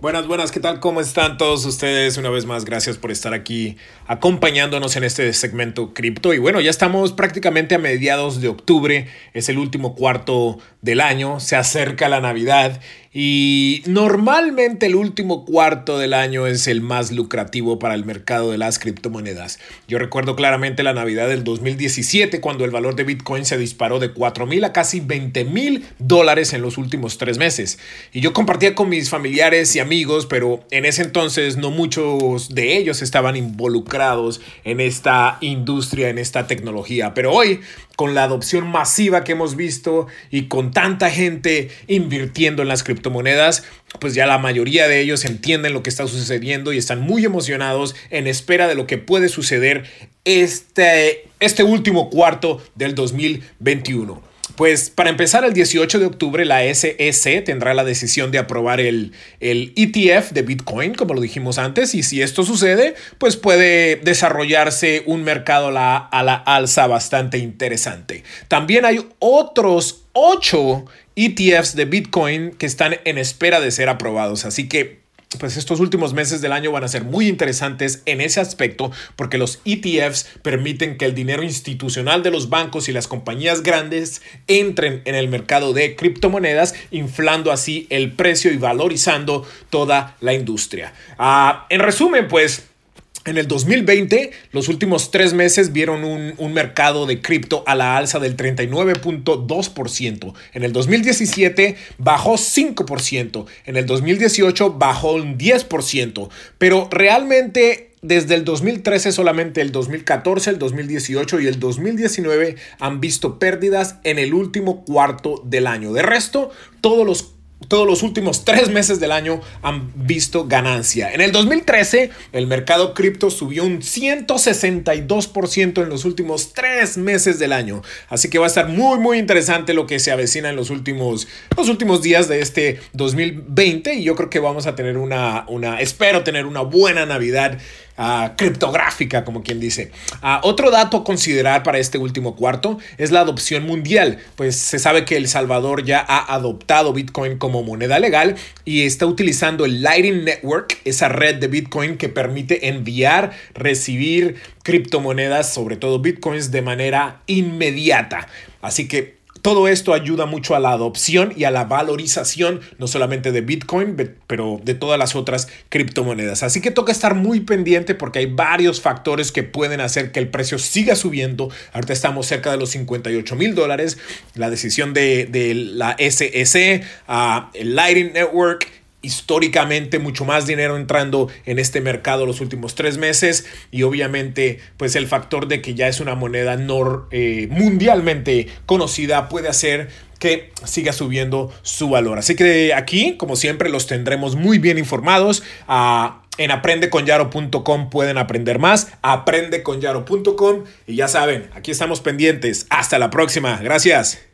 Buenas, buenas, ¿qué tal? ¿Cómo están todos ustedes? Una vez más, gracias por estar aquí acompañándonos en este segmento cripto. Y bueno, ya estamos prácticamente a mediados de octubre, es el último cuarto del año, se acerca la Navidad y normalmente el último cuarto del año es el más lucrativo para el mercado de las criptomonedas. Yo recuerdo claramente la Navidad del 2017 cuando el valor de Bitcoin se disparó de 4 mil a casi 20 mil dólares en los últimos tres meses. Y yo compartía con mis familiares y amigos, pero en ese entonces no muchos de ellos estaban involucrados en esta industria, en esta tecnología. Pero hoy, con la adopción masiva que hemos visto y con tanta gente invirtiendo en las criptomonedas, criptomonedas, pues ya la mayoría de ellos entienden lo que está sucediendo y están muy emocionados en espera de lo que puede suceder este, este último cuarto del 2021. Pues para empezar, el 18 de octubre la SEC tendrá la decisión de aprobar el, el, ETF de Bitcoin, como lo dijimos antes, y si esto sucede, pues puede desarrollarse un mercado a la, a la alza bastante interesante. También hay otros ocho ETFs de Bitcoin que están en espera de ser aprobados. Así que pues estos últimos meses del año van a ser muy interesantes en ese aspecto porque los ETFs permiten que el dinero institucional de los bancos y las compañías grandes entren en el mercado de criptomonedas, inflando así el precio y valorizando toda la industria. Ah, en resumen, pues en el 2020, los últimos tres meses vieron un, mercado de cripto a la alza del 39.2%. En el 2017 bajó 5%. En el 2018 bajó un 10%. Pero realmente desde el 2013 solamente el 2014, el 2018 y el 2019 han visto pérdidas en el último cuarto del año. De resto, todos los todos los últimos tres meses del año han visto ganancia. En el 2013, el mercado cripto subió un 162% en los últimos tres meses del año. Así que va a estar muy, muy interesante lo que se avecina en los últimos, los últimos días de este 2020. Y yo creo que vamos a tener una, una espero tener una buena Navidad uh, criptográfica, como quien dice. Uh, otro dato a considerar para este último cuarto es la adopción mundial. Pues se sabe que El Salvador ya ha adoptado Bitcoin como moneda legal y está utilizando el Lightning Network, esa red de Bitcoin que permite enviar, recibir criptomonedas, sobre todo Bitcoins, de manera inmediata. Así que todo esto ayuda mucho a la adopción y a la valorización, no solamente de Bitcoin, pero de todas las otras criptomonedas. Así que toca estar muy pendiente porque hay varios factores que pueden hacer que el precio siga subiendo. Ahorita estamos cerca de los 58 mil dólares. La decisión de, la SEC, uh, el Lighting Network históricamente mucho más dinero entrando en este mercado los últimos tres meses y obviamente pues el factor de que ya es una moneda nor, eh, mundialmente conocida puede hacer que siga subiendo su valor. Así que aquí, como siempre, los tendremos muy bien informados. Ah, en aprendeconyaro.com pueden aprender más. Aprendeconyaro.com y ya saben, aquí estamos pendientes. Hasta la próxima. Gracias.